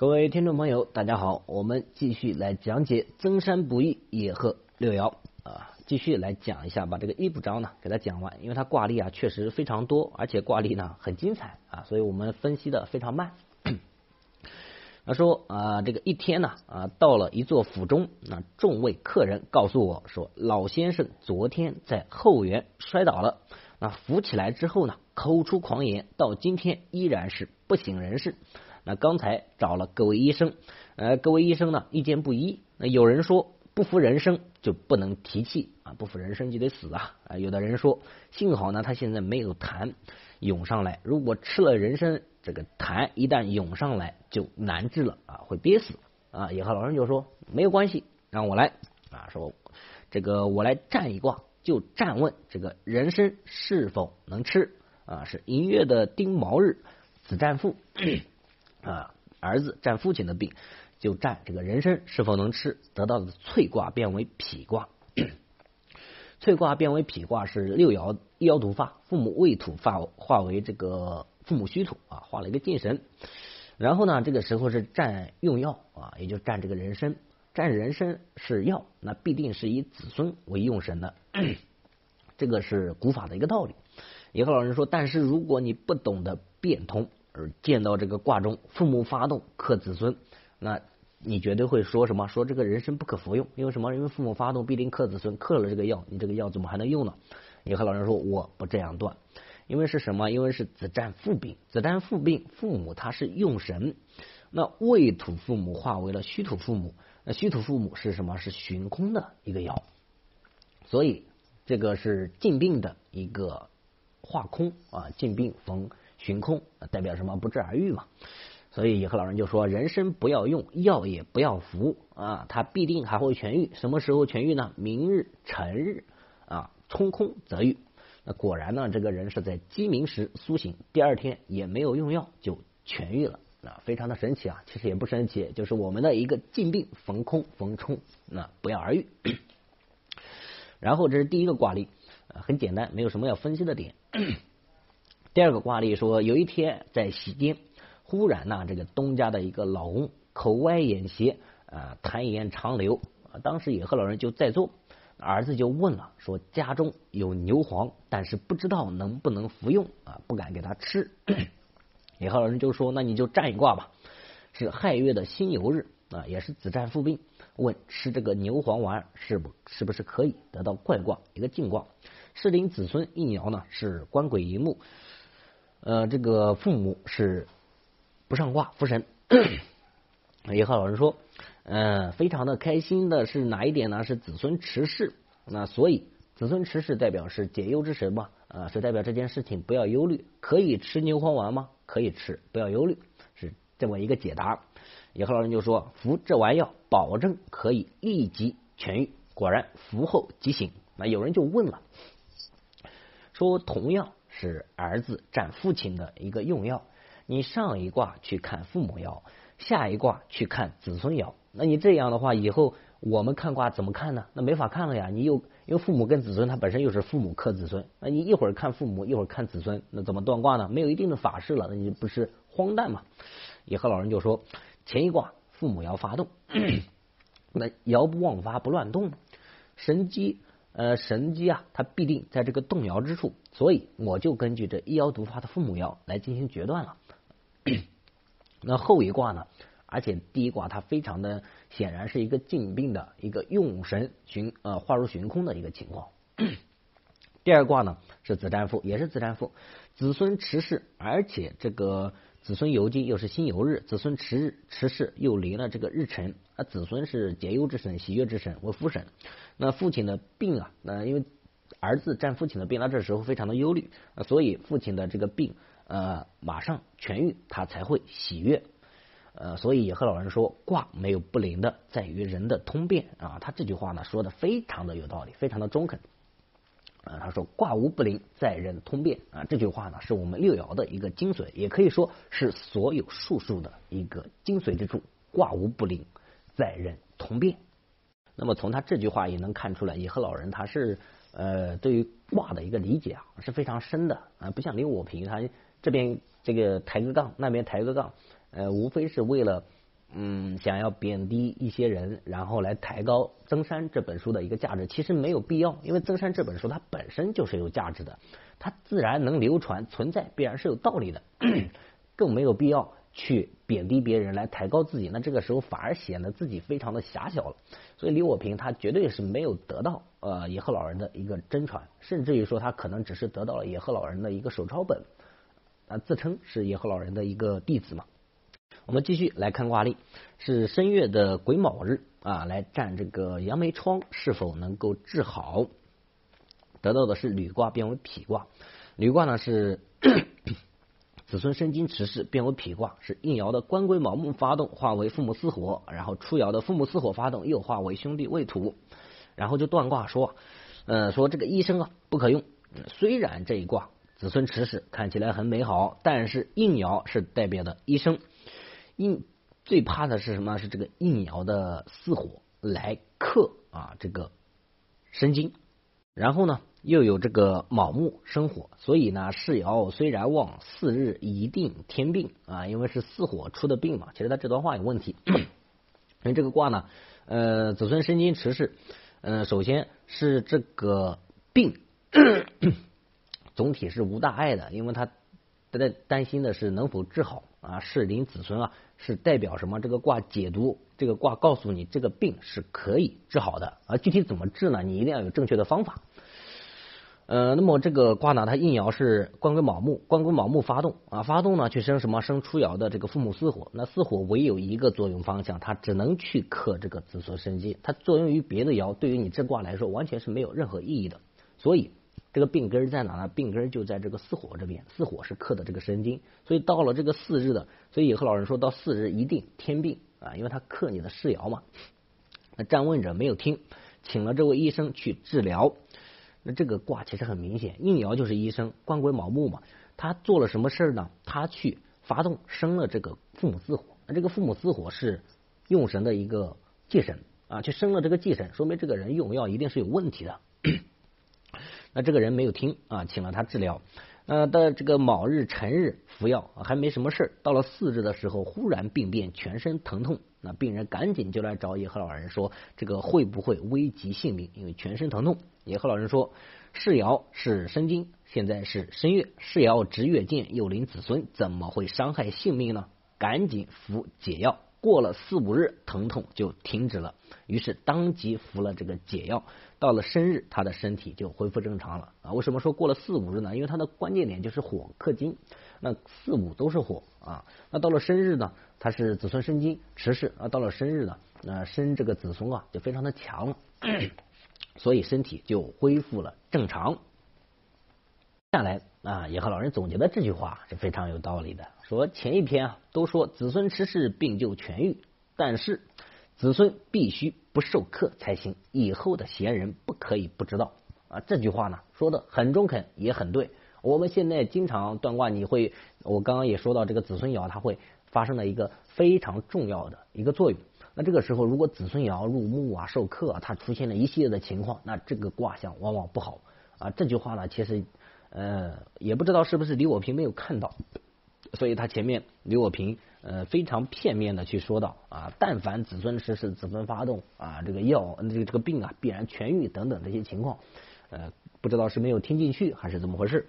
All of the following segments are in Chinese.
各位听众朋友，大家好，我们继续来讲解增山不易野鹤六爻啊，继续来讲一下，把这个一部章呢给它讲完，因为它卦例啊确实非常多，而且卦例呢很精彩啊，所以我们分析的非常慢。他说啊，这个一天呢啊，到了一座府中，那众位客人告诉我说，老先生昨天在后园摔倒了，那扶起来之后呢，口出狂言，到今天依然是不省人事。那刚才找了各位医生，呃，各位医生呢意见不一。那有人说不服人参就不能提气啊，不服人参就得死啊。啊，有的人说幸好呢他现在没有痰涌上来，如果吃了人参，这个痰一旦涌上来就难治了啊，会憋死啊。也和老人就说没有关系，让我来啊，说这个我来占一卦，就占问这个人参是否能吃啊？是寅月的丁卯日，子占父。啊，儿子占父亲的病，就占这个人参是否能吃，得到的翠卦变为脾卦。翠卦变为脾卦是六爻一爻独发，父母未土化化为这个父母虚土啊，化了一个进神。然后呢，这个时候是占用药啊，也就占这个人参，占人参是药，那必定是以子孙为用神的，这个是古法的一个道理。也和老人说，但是如果你不懂得变通。而见到这个卦中父母发动克子孙，那你绝对会说什么？说这个人参不可服用，因为什么？因为父母发动必定克子孙，克了这个药，你这个药怎么还能用呢？你和老人说我不这样断，因为是什么？因为是子占父病，子占父病，父母他是用神，那未土父母化为了虚土父母，那虚土父母是什么？是寻空的一个爻，所以这个是进病的一个化空啊，进病逢。寻空代表什么？不治而愈嘛。所以以后老人就说：人参不要用，药也不要服啊，他必定还会痊愈。什么时候痊愈呢？明日辰日啊，冲空则愈。那果然呢，这个人是在鸡鸣时苏醒，第二天也没有用药就痊愈了啊，非常的神奇啊。其实也不神奇，就是我们的一个禁病逢空逢冲，那不药而愈。然后这是第一个卦例，很简单，没有什么要分析的点。第二个卦例说，有一天在席间，忽然呢，这个东家的一个老公口歪眼斜啊，痰涎长流。啊当时野鹤老人就在座，儿子就问了，说家中有牛黄，但是不知道能不能服用啊，不敢给他吃。野鹤老人就说，那你就占一卦吧，是亥月的辛酉日啊，也是子占父病。问吃这个牛黄丸是不是不是可以得到怪卦一个进卦？是领子孙一爻呢，是官鬼一木。呃，这个父母是不上卦福神。也和老人说，嗯，非常的开心的是哪一点呢？是子孙持世，那所以子孙持世代表是解忧之神嘛？啊，是代表这件事情不要忧虑，可以吃牛黄丸吗？可以吃，不要忧虑，是这么一个解答。也和老人就说，服这丸药，保证可以立即痊愈。果然服后即醒。那有人就问了，说同样。是儿子占父亲的一个用药，你上一卦去看父母爻，下一卦去看子孙爻，那你这样的话，以后我们看卦怎么看呢？那没法看了呀！你又因为父母跟子孙，他本身又是父母克子孙，那你一会儿看父母，一会儿看子孙，那怎么断卦呢？没有一定的法式了，那你不是荒诞吗？也和老人就说，前一卦父母爻发动，那爻不妄发不乱动，神机。呃，神机啊，它必定在这个动摇之处，所以我就根据这一爻独发的父母爻来进行决断了。那后一卦呢？而且第一卦它非常的显然是一个进病的一个用神寻呃化入寻空的一个情况。第二卦呢是子占父，也是子占父，子孙持世，而且这个子孙游金又是辛酉日，子孙持日持世又离了这个日辰，啊，子孙是解忧之神、喜悦之神为夫神。那父亲的病啊，那因为儿子占父亲的病，那这时候非常的忧虑，所以父亲的这个病呃马上痊愈，他才会喜悦。呃，所以也和老人说，卦没有不灵的，在于人的通变啊。他这句话呢说的非常的有道理，非常的中肯。啊，他说卦无不灵，在人通变啊。这句话呢是我们六爻的一个精髓，也可以说是所有术数的一个精髓之处。卦无不灵，在人通变。那么从他这句话也能看出来，野鹤老人他是呃对于卦的一个理解啊是非常深的啊，不像你我平他这边这个抬个杠，那边抬个杠，呃，无非是为了嗯，想要贬低一些人，然后来抬高《曾山》这本书的一个价值，其实没有必要，因为《曾山》这本书它本身就是有价值的，它自然能流传存在，必然是有道理的，更没有必要去贬低别人来抬高自己，那这个时候反而显得自己非常的狭小了。所以李我平他绝对是没有得到呃野鹤老人的一个真传，甚至于说他可能只是得到了野鹤老人的一个手抄本，啊，自称是野鹤老人的一个弟子嘛。我们继续来看卦例，是申月的癸卯日啊，来占这个杨梅疮是否能够治好？得到的是履卦变为否卦，履卦呢是子孙生金持世变为否卦，是应爻的官龟卯木发动化为父母巳火，然后初爻的父母巳火发动又化为兄弟未土，然后就断卦说，呃，说这个医生啊不可用，虽然这一卦子孙持世看起来很美好，但是应爻是代表的一生。应最怕的是什么？是这个应爻的巳火来克啊，这个申金。然后呢，又有这个卯木生火，所以呢，世爻虽然旺，四日一定天病啊，因为是巳火出的病嘛。其实他这段话有问题，因为这个卦呢，呃，子孙申金持世，嗯，首先是这个病，总体是无大碍的，因为他在担心的是能否治好啊，是临子孙啊。是代表什么？这个卦解读，这个卦告诉你这个病是可以治好的，而具体怎么治呢？你一定要有正确的方法。呃，那么这个卦呢，它应爻是官龟卯木，官龟卯木发动啊，发动呢去生什么？生初爻的这个父母巳火。那巳火唯有一个作用方向，它只能去克这个子孙生机，它作用于别的爻，对于你这卦来说完全是没有任何意义的。所以。这个病根在哪呢？病根就在这个巳火这边，巳火是克的这个神经，所以到了这个巳日的，所以以后老人说到巳日一定天病啊，因为他克你的世爻嘛。那占问者没有听，请了这位医生去治疗。那这个卦其实很明显，应爻就是医生，官鬼卯木嘛。他做了什么事儿呢？他去发动生了这个父母巳火，那这个父母巳火是用神的一个忌神啊，去生了这个忌神，说明这个人用药一定是有问题的。那这个人没有听啊，请了他治疗。呃，到这个卯日、辰日服药还没什么事儿到了巳日的时候，忽然病变，全身疼痛。那病人赶紧就来找野鹤老人说：“这个会不会危及性命？因为全身疼痛。”野鹤老人说：“世爻是申金，现在是申月，世爻值月见，又临子孙，怎么会伤害性命呢？赶紧服解药。”过了四五日，疼痛就停止了，于是当即服了这个解药。到了生日，他的身体就恢复正常了啊！为什么说过了四五日呢？因为它的关键点就是火克金，那四五都是火啊。那到了生日呢，他是子孙生金持世啊。到了生日呢，那生这个子孙啊就非常的强了，所以身体就恢复了正常。下来啊，也和老人总结的这句话是非常有道理的。说前一篇啊，都说子孙持世病就痊愈，但是子孙必须不受克才行。以后的闲人不可以不知道啊。这句话呢，说的很中肯，也很对。我们现在经常断卦，你会，我刚刚也说到这个子孙爻，它会发生了一个非常重要的一个作用。那这个时候，如果子孙爻入木啊受克，它出现了一系列的情况，那这个卦象往往不好啊。这句话呢，其实。呃，也不知道是不是李我平没有看到，所以他前面李我平呃非常片面的去说到啊，但凡子孙失势、子孙发动啊，这个药这个这个病啊必然痊愈等等这些情况，呃，不知道是没有听进去还是怎么回事。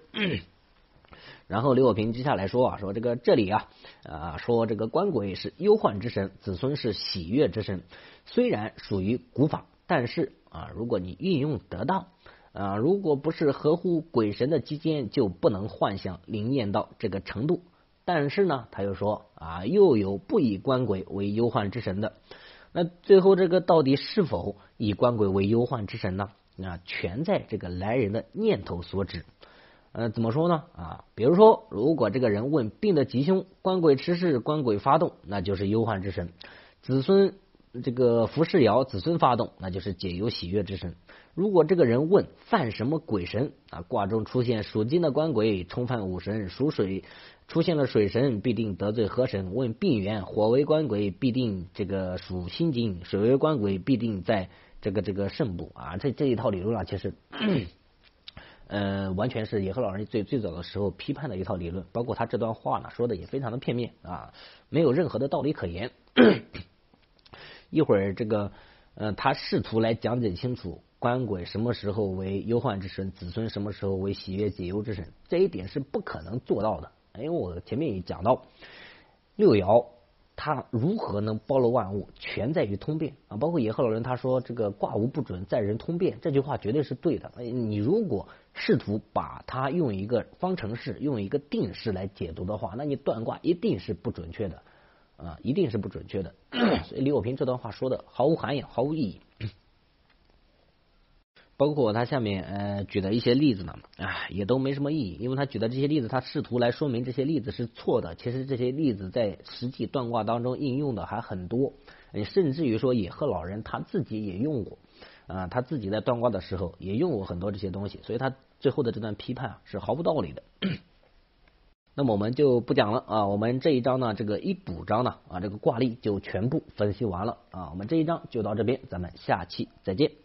然后李我平接下来说啊，说这个这里啊啊说这个官鬼是忧患之神，子孙是喜悦之神，虽然属于古法，但是啊，如果你运用得当。啊，如果不是合乎鬼神的基间，就不能幻想灵验到这个程度。但是呢，他又说啊，又有不以官鬼为忧患之神的。那最后这个到底是否以官鬼为忧患之神呢？那全在这个来人的念头所指。呃，怎么说呢？啊，比如说，如果这个人问病的吉凶，官鬼持世，官鬼发动，那就是忧患之神；子孙这个服侍爻，子孙发动，那就是解忧喜悦之神。如果这个人问犯什么鬼神啊，卦中出现属金的官鬼冲犯五神，属水出现了水神必定得罪河神。问病源火为官鬼必定这个属心金，水为官鬼必定在这个这个肾部啊。这这一套理论啊，其实 呃，完全是野鹤老人最最早的时候批判的一套理论，包括他这段话呢说的也非常的片面啊，没有任何的道理可言。一会儿这个呃，他试图来讲解清楚官鬼什么时候为忧患之神，子孙什么时候为喜悦解忧之神，这一点是不可能做到的，因为我前面也讲到六爻。它如何能包罗万物，全在于通变啊！包括野鹤老人他说这个卦无不准，在人通变，这句话绝对是对的。你如果试图把它用一个方程式、用一个定式来解读的话，那你断卦一定是不准确的啊，一定是不准确的。所以李友平这段话说的毫无涵养，毫无意义。包括他下面呃举的一些例子呢，啊也都没什么意义，因为他举的这些例子，他试图来说明这些例子是错的。其实这些例子在实际断卦当中应用的还很多，甚至于说野鹤老人他自己也用过啊，他自己在断卦的时候也用过很多这些东西，所以他最后的这段批判是毫无道理的。那么我们就不讲了啊，我们这一章呢，这个一补章呢啊，这个卦例就全部分析完了啊，我们这一章就到这边，咱们下期再见。